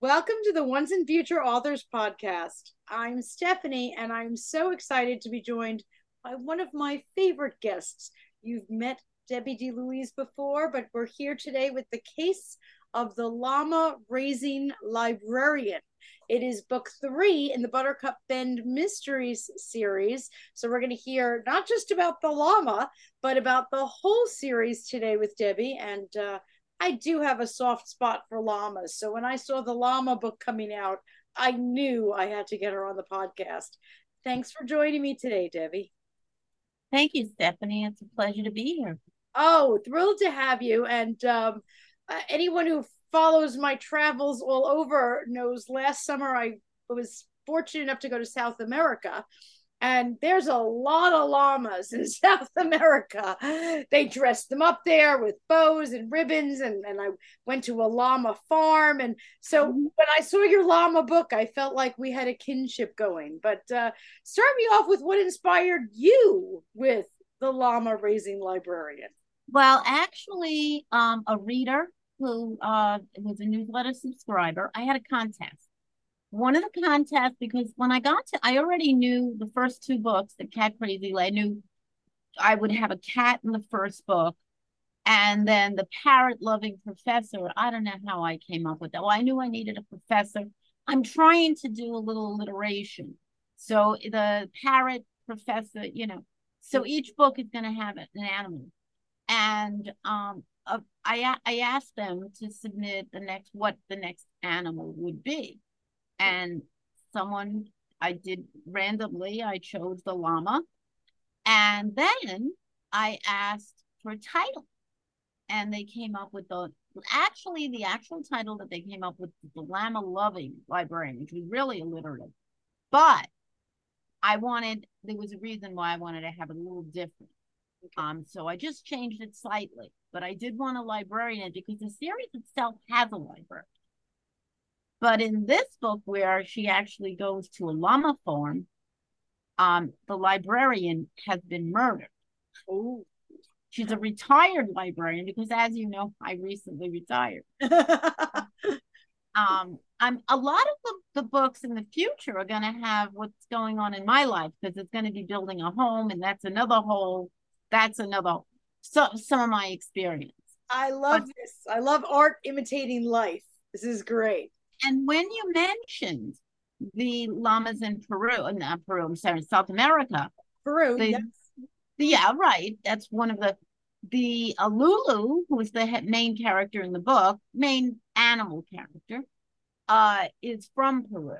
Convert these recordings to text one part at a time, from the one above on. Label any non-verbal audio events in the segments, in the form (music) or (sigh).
Welcome to the Once and Future Authors Podcast. I'm Stephanie, and I'm so excited to be joined by one of my favorite guests. You've met Debbie De Louise before, but we're here today with the case of the Llama Raising Librarian. It is book three in the Buttercup Bend Mysteries series. So we're going to hear not just about the llama, but about the whole series today with Debbie. And uh, I do have a soft spot for llamas. So when I saw the llama book coming out, I knew I had to get her on the podcast. Thanks for joining me today, Debbie. Thank you, Stephanie. It's a pleasure to be here. Oh, thrilled to have you. And um, uh, anyone who follows my travels all over knows last summer I was fortunate enough to go to South America and there's a lot of llamas in (laughs) South America. They dressed them up there with bows and ribbons, and, and I went to a llama farm. And so mm-hmm. when I saw your llama book, I felt like we had a kinship going. But uh, start me off with what inspired you with the llama raising librarian. Well, actually, um, a reader who uh, was a newsletter subscriber, I had a contest one of the contests because when I got to, I already knew the first two books, The Cat Crazy. I knew I would have a cat in the first book, and then the parrot loving professor. I don't know how I came up with that. Well, I knew I needed a professor. I'm trying to do a little alliteration. So the parrot professor, you know, so each book is going to have an animal, and um, uh, I I asked them to submit the next what the next animal would be and someone I did randomly, I chose the llama. And then I asked for a title. And they came up with the actually the actual title that they came up with the llama loving librarian, which was really alliterative. But I wanted there was a reason why I wanted to have it a little different. Okay. Um, so I just changed it slightly, but I did want a librarian because the series itself has a library. But in this book, where she actually goes to a llama farm, um, the librarian has been murdered. Oh. She's a retired librarian because, as you know, I recently retired. (laughs) um, I'm a lot of the, the books in the future are going to have what's going on in my life because it's going to be building a home, and that's another whole. That's another. So some of my experience. I love but, this. I love art imitating life. This is great. And when you mentioned the llamas in Peru, not Peru, I'm sorry, South America. Peru, the, yes. Yeah, right. That's one of the the Alulu, who is the main character in the book, main animal character, uh, is from Peru.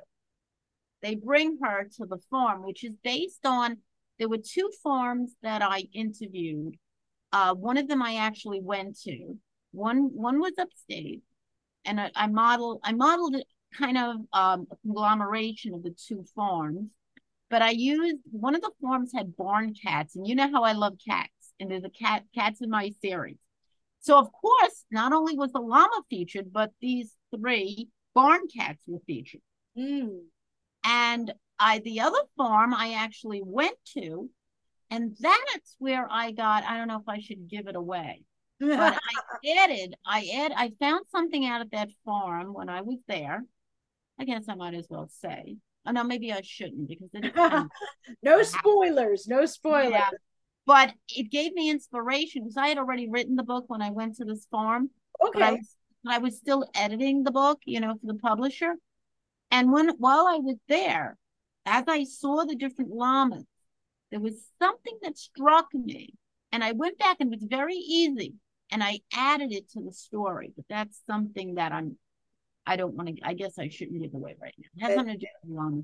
They bring her to the farm, which is based on there were two farms that I interviewed. Uh, one of them I actually went to. One one was upstate, and I, I modeled I modeled it kind of um, a conglomeration of the two farms. But I used one of the farms had barn cats, and you know how I love cats, and there's a cat cats in my series. So of course, not only was the llama featured, but these three barn cats were featured. Mm. And I the other farm I actually went to, and that's where I got. I don't know if I should give it away but (laughs) I added, I add, I found something out at that farm when I was there. I guess I might as well say. Oh no, maybe I shouldn't because (laughs) no spoilers, no spoilers. Yeah. But it gave me inspiration because I had already written the book when I went to this farm. Okay. But I, was, but I was still editing the book, you know, for the publisher. And when while I was there, as I saw the different llamas, there was something that struck me. And I went back and it was very easy and I added it to the story. But that's something that I'm I don't want to I guess I shouldn't give away right now. It has nothing to do with llama.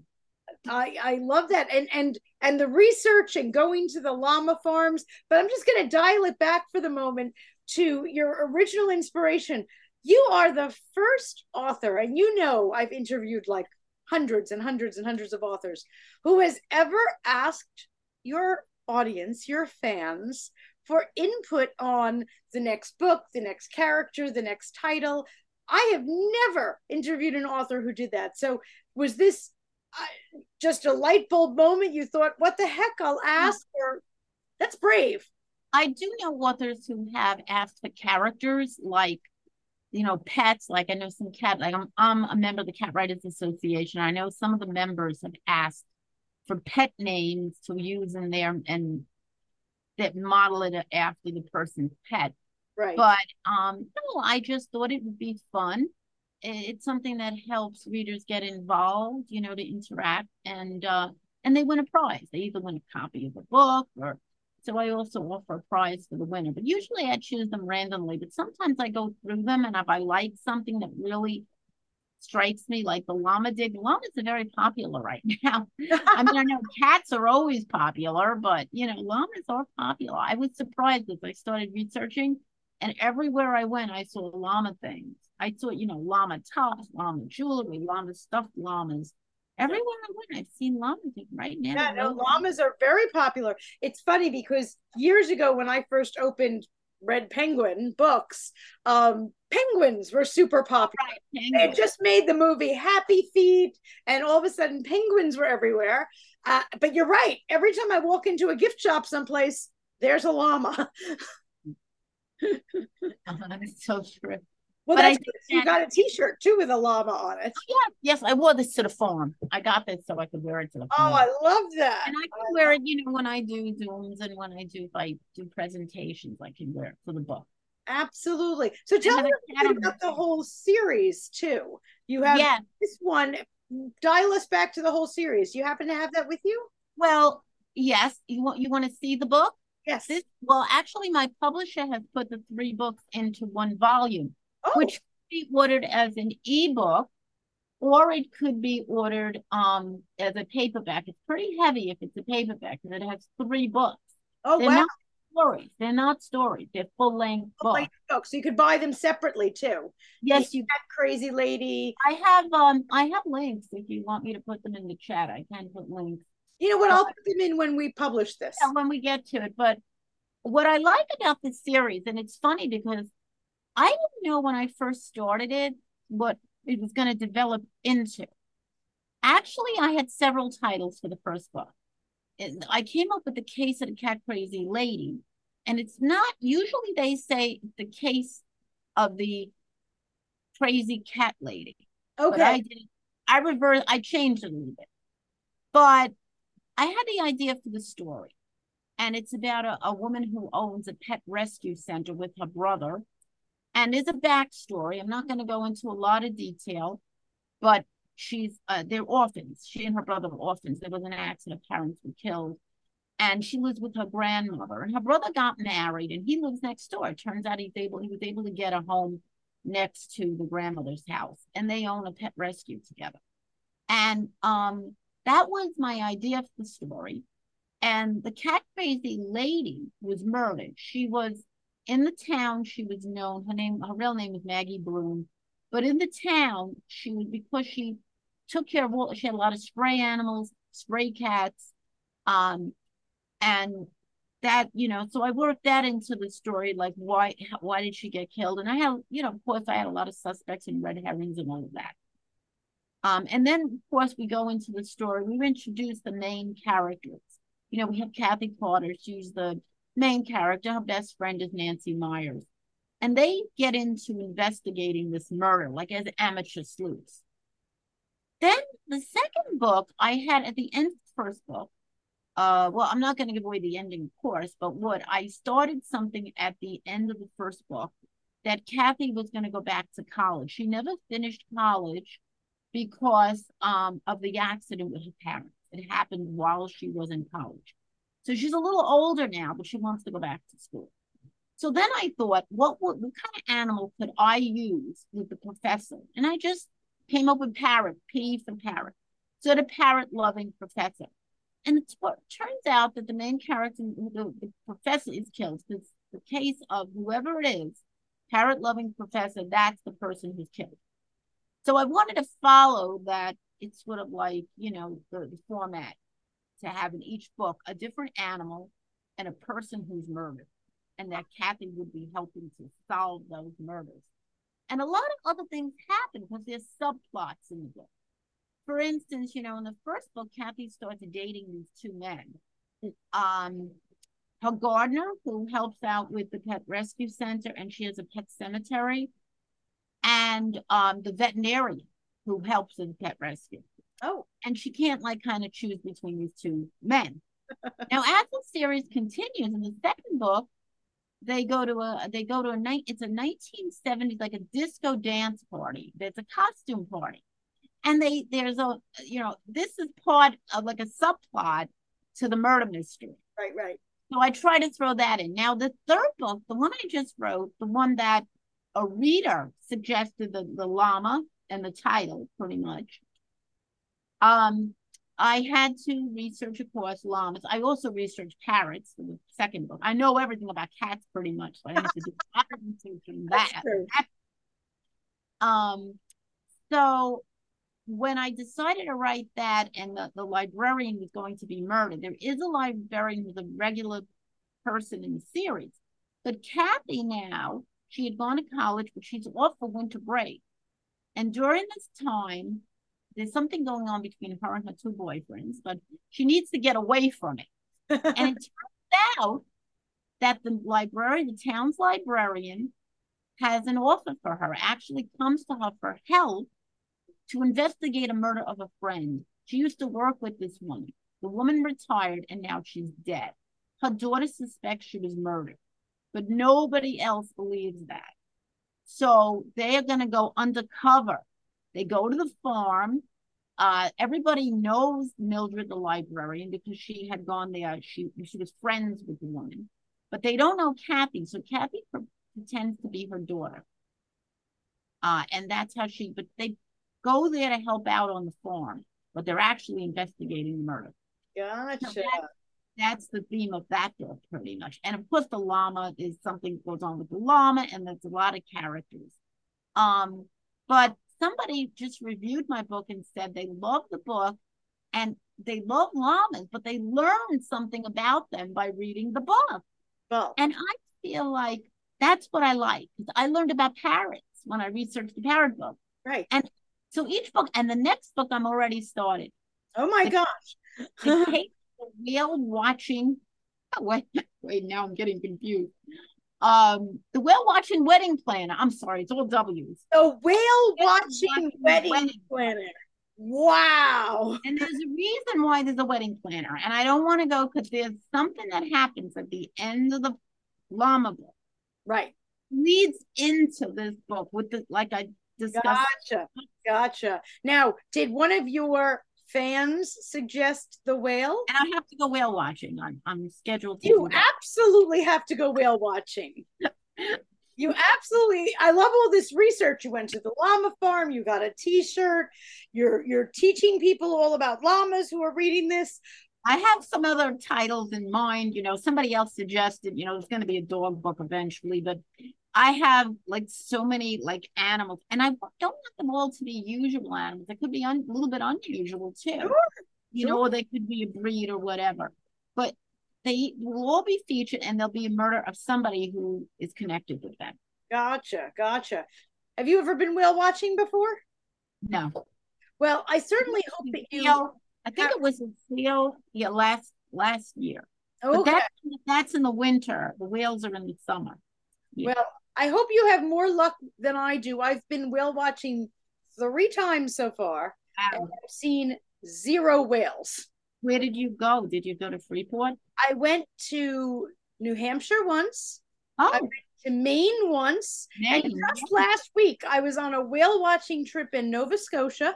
I, I love that and and and the research and going to the llama farms but i'm just going to dial it back for the moment to your original inspiration you are the first author and you know i've interviewed like hundreds and hundreds and hundreds of authors who has ever asked your audience your fans for input on the next book, the next character, the next title. I have never interviewed an author who did that. So, was this uh, just a light bulb moment? You thought, what the heck? I'll ask, or that's brave. I do know authors who have asked for characters like you know, pets. Like I know some cat, like I'm, I'm a member of the Cat Writers Association. I know some of the members have asked for pet names to use in their and that model it after the person's pet. Right. But um, no, I just thought it would be fun. It's something that helps readers get involved, you know, to interact and uh and they win a prize. They either win a copy of the book or so I also offer a prize for the winner. But usually I choose them randomly. But sometimes I go through them and if I like something that really strikes me like the llama did. Llamas are very popular right (laughs) now. I mean, I (laughs) know cats are always popular, but you know, llamas are popular. I was surprised as I started researching, and everywhere I went, I saw llama things. I saw, you know, llama tops, llama jewelry, llama stuffed llamas. Everywhere I went, I've seen llamas right now. Yeah, no, llamas are very popular. It's funny because years ago when I first opened Red Penguin books, um, penguins were super popular. Right, they just made the movie Happy Feet, and all of a sudden penguins were everywhere. Uh, but you're right. Every time I walk into a gift shop someplace, there's a llama. (laughs) (laughs) oh, that's so true. Well, but that's you got a T-shirt too with a llama on it. Oh, yeah, yes, I wore this to the farm. I got this so I could wear it to the oh, farm. Oh, I love that. And I can I wear it, you know, when I do zooms and when I do if I do presentations, I can wear it for the book. Absolutely. So tell me about the whole series too. You have yeah. this one. Dial us back to the whole series. You happen to have that with you? Well, yes. You want you want to see the book? Yes. This, well, actually, my publisher has put the three books into one volume oh. which could be ordered as an ebook or it could be ordered um as a paperback. It's pretty heavy if it's a paperback and it has three books. Oh They're wow. Stories. They're not stories. They're full length books. books. You could buy them separately too. Yes, you that crazy lady. I have um I have links if you want me to put them in the chat. I can put links. You know what? I'll put them in when we publish this. Yeah, when we get to it. But what I like about this series, and it's funny because I didn't know when I first started it what it was going to develop into. Actually, I had several titles for the first book. I came up with the case of the cat crazy lady, and it's not usually they say the case of the crazy cat lady. Okay. But I did I reversed I changed it a little bit. But I had the idea for the story. And it's about a, a woman who owns a pet rescue center with her brother and there's a backstory. I'm not going to go into a lot of detail, but she's uh, they're orphans. She and her brother were orphans. There was an accident. Parents were killed, and she lives with her grandmother. And her brother got married, and he lives next door. It turns out he's able he was able to get a home next to the grandmother's house, and they own a pet rescue together. And um, that was my idea for the story. And the cat crazy lady was murdered. She was in the town she was known her name her real name was maggie bloom but in the town she was because she took care of all she had a lot of spray animals spray cats um and that you know so i worked that into the story like why why did she get killed? And i had you know of course i had a lot of suspects and red herrings and all of that. Um and then of course we go into the story. We introduce the main characters. You know we have kathy porter she's the main character, her best friend is Nancy Myers. And they get into investigating this murder, like as amateur sleuths. Then the second book I had at the end of the first book, uh, well, I'm not going to give away the ending, of course, but what I started something at the end of the first book that Kathy was going to go back to college. She never finished college because um, of the accident with her parents. It happened while she was in college. So she's a little older now, but she wants to go back to school. So then I thought, what would, what kind of animal could I use with the professor? And I just came up with parrot, P for parrot. So the parrot loving professor. And it's what turns out that the main character, the, the professor is killed because the case of whoever it is, parrot loving professor, that's the person who's killed. So I wanted to follow that. It's sort of like, you know, the, the format to have in each book a different animal and a person who's murdered, and that Kathy would be helping to solve those murders. And a lot of other things happen because there's subplots in the book. For instance, you know, in the first book, Kathy starts dating these two men. Um, her gardener, who helps out with the pet rescue center, and she has a pet cemetery. and um, the veterinarian who helps in pet rescue. Oh, and she can't like kind of choose between these two men. (laughs) now, as the series continues in the second book, they go to a they go to a night. It's a 1970s like a disco dance party. It's a costume party, and they there's a you know this is part of like a subplot to the murder mystery. Right, right. So I try to throw that in. Now the third book, the one I just wrote, the one that a reader suggested the, the llama and the title pretty much. Um, I had to research, of course, llamas. I also researched parrots for the second book. I know everything about cats pretty much, so I have to do a lot of research on (laughs) that. Um, so when I decided to write that and the, the librarian was going to be murdered, there is a librarian who's a regular person in the series. But Kathy now, she had gone to college, but she's off for winter break. And during this time, there's something going on between her and her two boyfriends, but she needs to get away from it. (laughs) and it turns out that the librarian, the town's librarian, has an offer for her, actually comes to her for help to investigate a murder of a friend. She used to work with this woman. The woman retired and now she's dead. Her daughter suspects she was murdered, but nobody else believes that. So they are going to go undercover. They go to the farm. Uh, everybody knows Mildred, the librarian, because she had gone there. She she was friends with the woman, but they don't know Kathy. So Kathy pretends to be her daughter, uh, and that's how she. But they go there to help out on the farm, but they're actually investigating the murder. Gotcha. So that, that's the theme of that book, pretty much. And of course, the llama is something that goes on with the llama, and there's a lot of characters. Um, but somebody just reviewed my book and said they love the book and they love llamas, but they learned something about them by reading the book. Well, and I feel like that's what I like I learned about parrots when I researched the parrot book. Right. And so each book and the next book I'm already started. Oh my the, gosh. the (laughs) whale watching. Oh, wait, (laughs) wait, now I'm getting confused. Um, the whale watching wedding planner. I'm sorry, it's all W's. The whale watching wedding, wedding planner. Wow. And there's a reason why there's a wedding planner. And I don't want to go because there's something that happens at the end of the llama book. Right. Leads into this book with the like I discussed Gotcha. Gotcha. Now, did one of your fans suggest the whale? And I have to go whale watching. I'm, I'm scheduled to. You absolutely have to go whale watching. (laughs) you absolutely I love all this research. You went to the llama farm, you got a t-shirt, you're you're teaching people all about llamas who are reading this. I have some other titles in mind. You know, somebody else suggested, you know, there's going to be a dog book eventually, but I have like so many like animals, and I don't want them all to be usual animals. They could be un- a little bit unusual too. Sure. You sure. know, they could be a breed or whatever. But they will all be featured, and there'll be a murder of somebody who is connected with them. Gotcha, gotcha. Have you ever been whale watching before? No. Well, I certainly hope that you. I think have... it was a seal. Yeah, last last year. Okay. But that's, that's in the winter. The whales are in the summer. Yeah. Well, I hope you have more luck than I do. I've been whale watching three times so far. Wow. And I've seen zero whales. Where did you go? Did you go to Freeport? I went to New Hampshire once. Oh. I went to Maine once. Maine. And just last week, I was on a whale watching trip in Nova Scotia.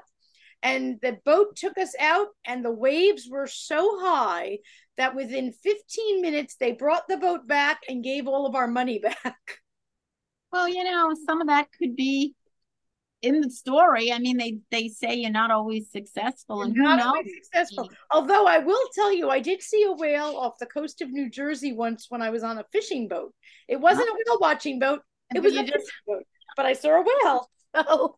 And the boat took us out, and the waves were so high that within 15 minutes, they brought the boat back and gave all of our money (laughs) back. Well, you know, some of that could be in the story. I mean, they they say you're not always successful, and who knows? Successful. Mm. Although I will tell you, I did see a whale off the coast of New Jersey once when I was on a fishing boat. It wasn't oh. a whale watching boat; it was a just... fishing boat. But I saw a whale. (laughs) So.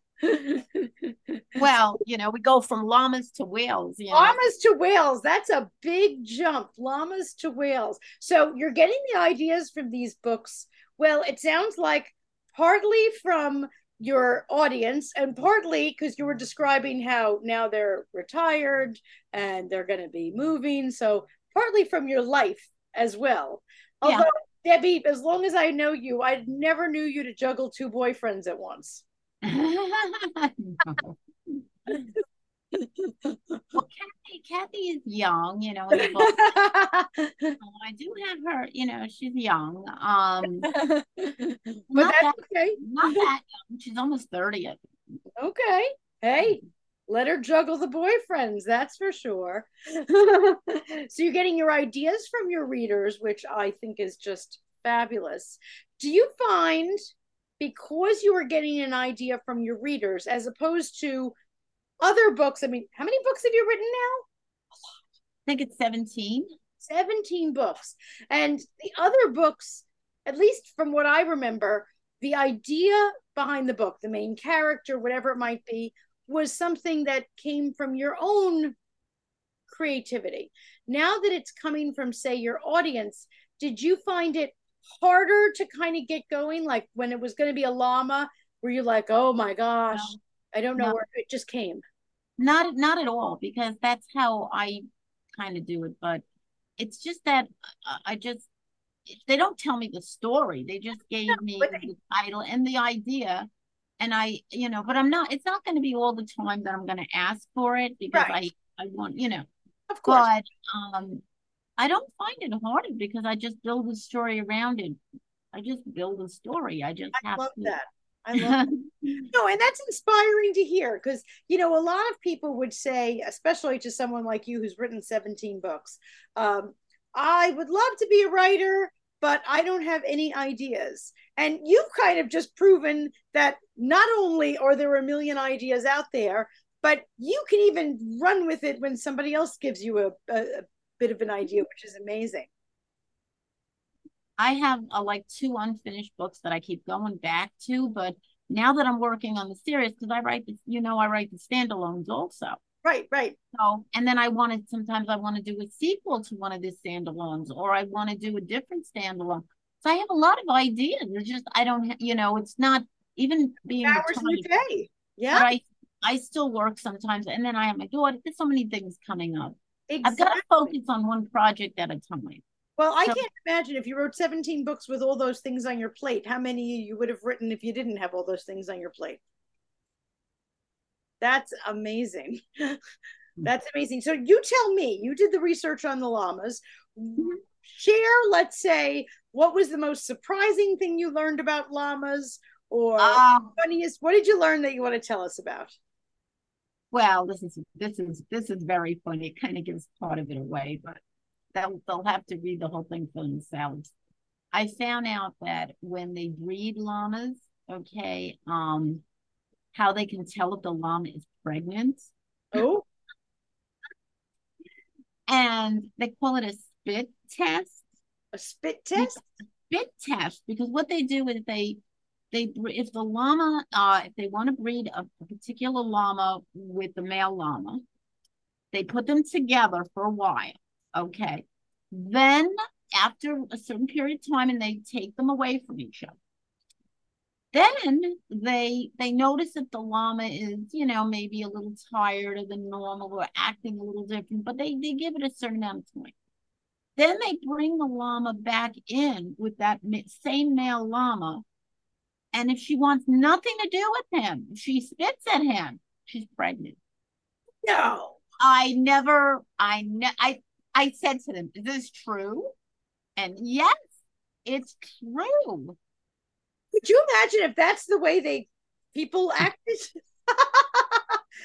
well, you know, we go from llamas to whales. You know? Llamas to whales. That's a big jump. Llamas to whales. So you're getting the ideas from these books. Well, it sounds like partly from your audience and partly because you were describing how now they're retired and they're going to be moving so partly from your life as well although yeah. debbie as long as i know you i never knew you to juggle two boyfriends at once (laughs) no. Well, Kathy, Kathy is young, you know. In. (laughs) I do have her, you know, she's young. Um, (laughs) but that's that, okay. Not that young. She's almost thirty. Okay. Hey, let her juggle the boyfriends. That's for sure. (laughs) so you're getting your ideas from your readers, which I think is just fabulous. Do you find because you are getting an idea from your readers as opposed to other books. I mean, how many books have you written now? I think it's 17. 17 books. And the other books, at least from what I remember, the idea behind the book, the main character, whatever it might be, was something that came from your own creativity. Now that it's coming from, say, your audience, did you find it harder to kind of get going? Like when it was going to be a llama, were you like, oh my gosh, no, I don't know no. where it just came? Not not at all, because that's how I kind of do it. But it's just that I just they don't tell me the story. They just gave me the title and the idea. And I, you know, but I'm not, it's not going to be all the time that I'm going to ask for it because right. I, I want, you know, of course. But um, I don't find it hard because I just build a story around it. I just build a story. I just I have love to. that. I love (laughs) no, and that's inspiring to hear because you know a lot of people would say, especially to someone like you who's written 17 books, um, I would love to be a writer, but I don't have any ideas. And you've kind of just proven that not only are there a million ideas out there, but you can even run with it when somebody else gives you a, a, a bit of an idea, which is amazing. I have uh, like two unfinished books that I keep going back to, but now that I'm working on the series, because I write the, you know, I write the standalones also. Right, right. So, and then I wanted sometimes I want to do a sequel to one of the standalones, or I want to do a different standalone. So I have a lot of ideas. It's just I don't, you know, it's not even being hours in the day. Yeah. I I still work sometimes, and then I have my daughter. There's so many things coming up. Exactly. I've got to focus on one project at a time. Well, I can't imagine if you wrote 17 books with all those things on your plate, how many you would have written if you didn't have all those things on your plate. That's amazing. (laughs) That's amazing. So you tell me, you did the research on the llamas. Share, let's say, what was the most surprising thing you learned about llamas or um, funniest what did you learn that you want to tell us about? Well, this is this is this is very funny. It kind of gives part of it away, but they'll they'll have to read the whole thing for themselves. I found out that when they breed llamas, okay, um, how they can tell if the llama is pregnant. Oh. and they call it a spit test. A spit test? A spit test, because what they do is they they if the llama uh if they want to breed a, a particular llama with the male llama, they put them together for a while Okay. Then after a certain period of time and they take them away from each other. Then they they notice that the llama is, you know, maybe a little tired of the normal or acting a little different, but they, they give it a certain amount of time. Then they bring the llama back in with that same male llama. And if she wants nothing to do with him, she spits at him, she's pregnant. No. I never, I ne- I I said to them, Is this true? And yes, it's true. Could you imagine if that's the way they people (laughs) acted?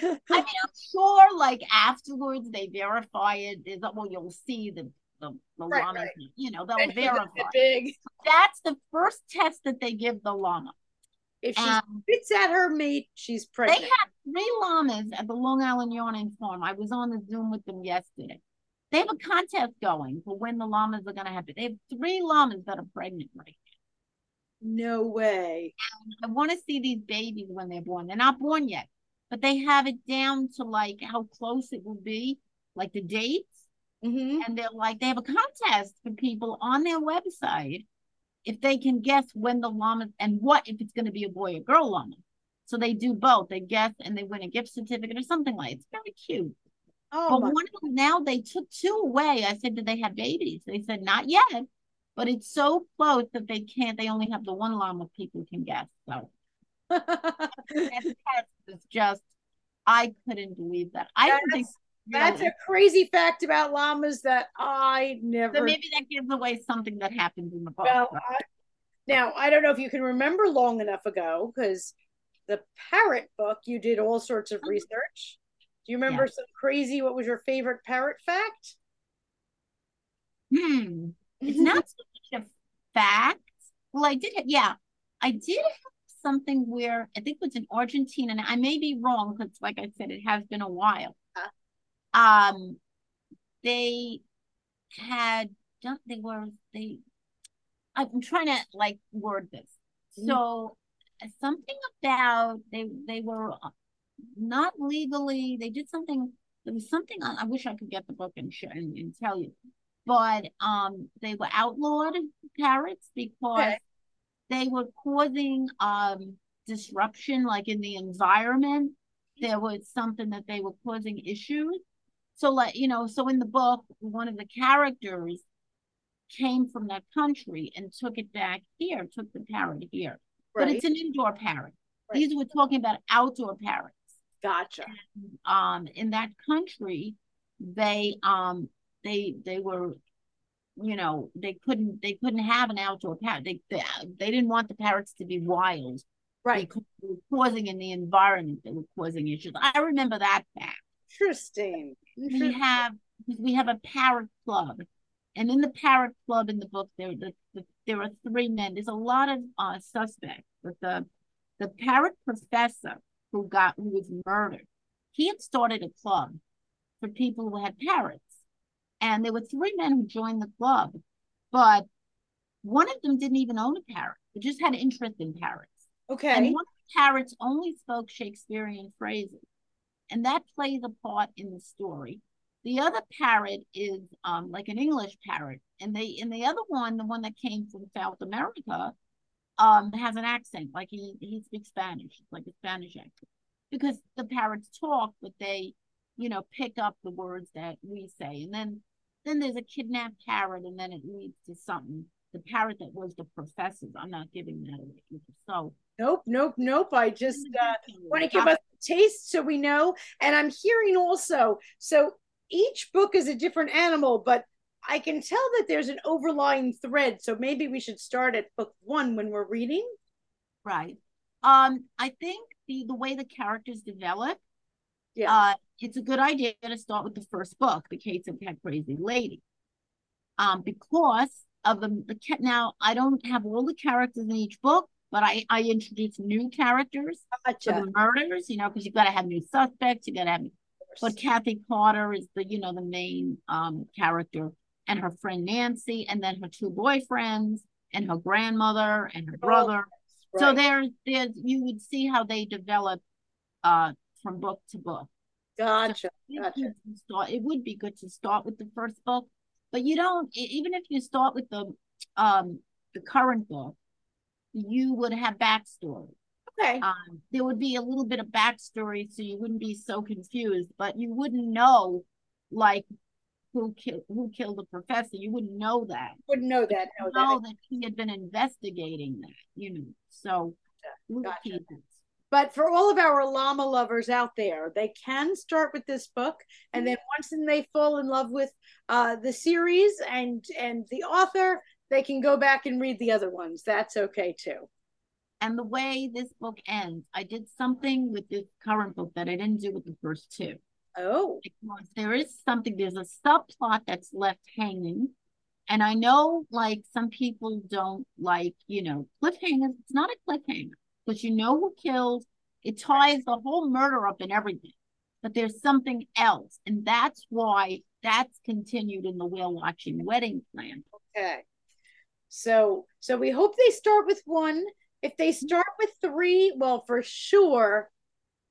I mean, I'm sure like afterwards they verify it. Is well, you'll see the the, the right, llama, right. you know, they'll verify. Big. That's the first test that they give the llama. If she um, spits at her mate, she's pregnant. They have three llamas at the Long Island Yawning Farm. I was on the Zoom with them yesterday. They have a contest going for when the llamas are going to have it. They have three llamas that are pregnant right now. No way. And I want to see these babies when they're born. They're not born yet, but they have it down to like how close it will be, like the dates. Mm-hmm. And they're like, they have a contest for people on their website if they can guess when the llama and what if it's going to be a boy or girl llama. So they do both. They guess and they win a gift certificate or something like. It. It's very cute. Oh, but one of them now they took two away. I said, Did they have babies? They said, Not yet. But it's so close that they can't, they only have the one llama people can guess. So (laughs) it's just I couldn't believe that. I that's, think that's a crazy fact about llamas that I never. So maybe that gives away something that happened in the book. Well, I, now I don't know if you can remember long enough ago because the parrot book you did all sorts of mm-hmm. research. Do you remember yeah. some crazy? What was your favorite parrot fact? Hmm. It's not (laughs) so much a fact. Well, I did. Have, yeah, I did have something where I think it was in Argentina, and I may be wrong because, like I said, it has been a while. Uh, um, they had done. They were they. I'm trying to like word this. Mm-hmm. So something about they they were not legally. They did something. There was something. on. I wish I could get the book and, show, and, and tell you but um, they were outlawed parrots because okay. they were causing um, disruption, like in the environment. There was something that they were causing issues. So, like you know, so in the book, one of the characters came from that country and took it back here, took the parrot here. Right. But it's an indoor parrot. Right. These were talking about outdoor parrots. Gotcha. And, um, in that country, they um they they were you know they couldn't they couldn't have an outdoor parrot they, they they didn't want the parrots to be wild right. because they were causing in the environment they were causing issues. I remember that fact. Interesting, interesting. we have we have a parrot club and in the parrot club in the book there the, the, there are three men. There's a lot of uh, suspects but the the parrot professor who got who was murdered he had started a club for people who had parrots and there were three men who joined the club, but one of them didn't even own a parrot. He just had interest in parrots. Okay. And one of the parrots only spoke Shakespearean phrases. And that plays a part in the story. The other parrot is um, like an English parrot. And they and the other one, the one that came from South America, um, has an accent, like he, he speaks Spanish, like a Spanish accent. Because the parrots talk, but they, you know, pick up the words that we say. And then then there's a kidnapped parrot, and then it leads to something. The parrot that was the professor's. I'm not giving that away. So nope, nope, nope. I just uh, want to give us a taste so we know. And I'm hearing also. So each book is a different animal, but I can tell that there's an overlying thread. So maybe we should start at book one when we're reading. Right. Um, I think the the way the characters develop yeah. Uh, it's a good idea to start with the first book, The Case of Cat Crazy Lady. Um, because of the, the now I don't have all the characters in each book, but I, I introduce new characters gotcha. for the murders, you know, because you've got to have new suspects, you've got to have. But Kathy Carter is the you know the main um, character, and her friend Nancy, and then her two boyfriends, and her grandmother, and her oh, brother. right. So there's there's you would see how they develop uh, from book to book. Gotcha. So gotcha. Start, it would be good to start with the first book, but you don't. Even if you start with the um the current book, you would have backstory. Okay. Um, there would be a little bit of backstory, so you wouldn't be so confused, but you wouldn't know like who killed who killed the professor. You wouldn't know that. Wouldn't know that. Know, know that. that he had been investigating that. You know, so gotcha. But for all of our llama lovers out there, they can start with this book, and then once they fall in love with uh, the series and and the author, they can go back and read the other ones. That's okay too. And the way this book ends, I did something with this current book that I didn't do with the first two. Oh, because there is something. There's a subplot that's left hanging and I know like some people don't like, you know, cliffhangers. It's not a cliffhanger because you know who killed. It ties the whole murder up and everything. But there's something else. And that's why that's continued in the whale watching wedding plan. Okay. So so we hope they start with one. If they mm-hmm. start with three, well, for sure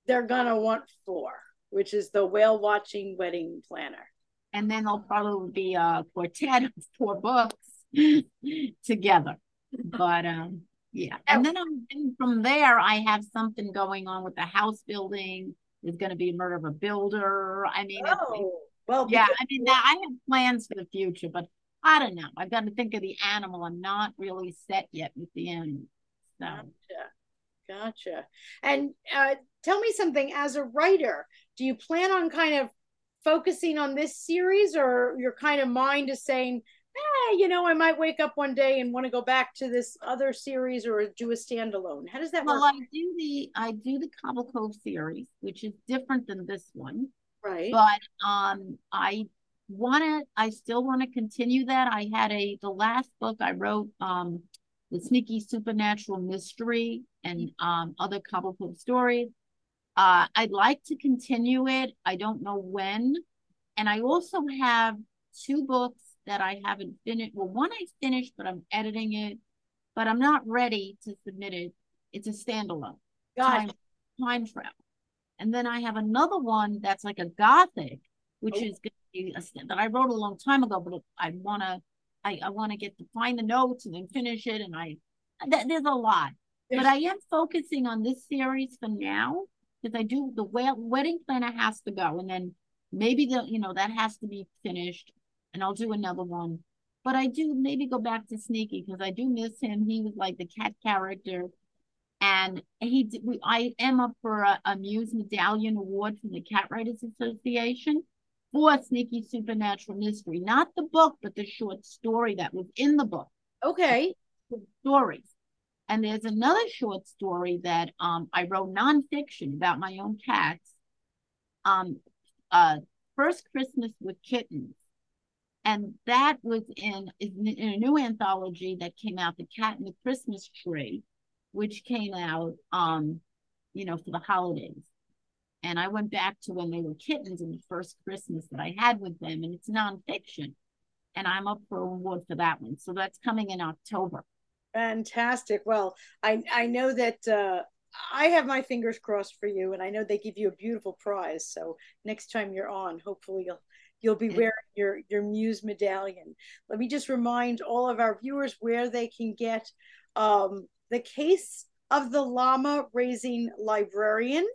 they're gonna want four, which is the whale watching wedding planner. And then there'll probably be a quartet of four books (laughs) together. But um yeah. And then I'm, from there, I have something going on with the house building. There's going to be a murder of a builder. I mean, oh, well, yeah. I mean, I have plans for the future, but I don't know. I've got to think of the animal. I'm not really set yet with the animal. So. Gotcha. Gotcha. And uh, tell me something as a writer, do you plan on kind of focusing on this series or your kind of mind is saying, eh, you know, I might wake up one day and want to go back to this other series or do a standalone. How does that well, work? I do the I do the Cobble Cove series, which is different than this one. Right. But um I wanna I still want to continue that. I had a the last book I wrote, um, the sneaky supernatural mystery and um other Cobble Cove stories. Uh I'd like to continue it. I don't know when. And I also have two books that I haven't finished. Well, one I finished, but I'm editing it, but I'm not ready to submit it. It's a standalone time, time travel. And then I have another one that's like a gothic, which oh. is a, that I wrote a long time ago, but I want to, I, I want to get to find the notes and then finish it. And I, th- there's a lot, there's... but I am focusing on this series for now because I do the wedding planner has to go, and then maybe the you know that has to be finished and I'll do another one. But I do maybe go back to Sneaky because I do miss him. He was like the cat character. And he did, we, I am up for a, a Muse Medallion Award from the Cat Writers Association for Sneaky Supernatural Mystery. Not the book, but the short story that was in the book. Okay. Stories. And there's another short story that um, I wrote nonfiction about my own cats. Um, uh, First Christmas with Kittens and that was in, in a new anthology that came out, The Cat and the Christmas Tree, which came out, um, you know, for the holidays. And I went back to when they were kittens and the first Christmas that I had with them, and it's nonfiction. And I'm up for a award for that one. So that's coming in October. Fantastic. Well, I I know that uh, I have my fingers crossed for you, and I know they give you a beautiful prize. So next time you're on, hopefully you'll you'll be wearing your your muse medallion let me just remind all of our viewers where they can get um, the case of the llama raising librarian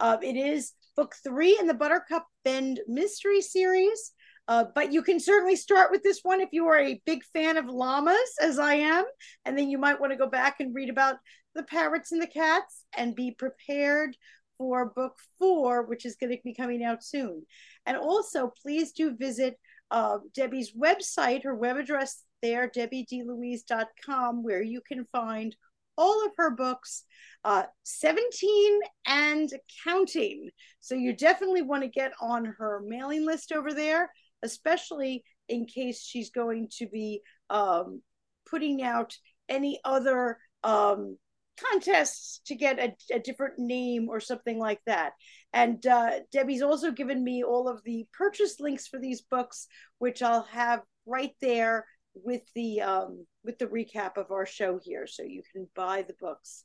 uh, it is book three in the buttercup bend mystery series uh, but you can certainly start with this one if you are a big fan of llamas as i am and then you might want to go back and read about the parrots and the cats and be prepared for book four, which is going to be coming out soon. And also, please do visit uh, Debbie's website, her web address there, debbiedelouise.com, where you can find all of her books, uh, 17 and counting. So you definitely want to get on her mailing list over there, especially in case she's going to be um, putting out any other um, contests to get a, a, different name or something like that. And uh, Debbie's also given me all of the purchase links for these books, which I'll have right there with the um, with the recap of our show here, so you can buy the books.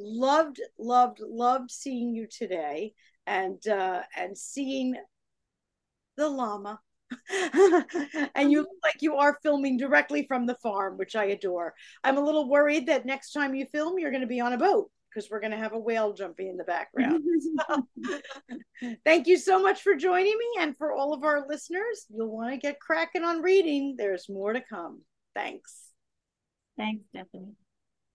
Loved, loved, loved seeing you today, and uh, and seeing the llama (laughs) and you look like you are filming directly from the farm, which I adore. I'm a little worried that next time you film, you're going to be on a boat because we're going to have a whale jumping in the background. (laughs) thank you so much for joining me. And for all of our listeners, you'll want to get cracking on reading. There's more to come. Thanks. Thanks, Stephanie.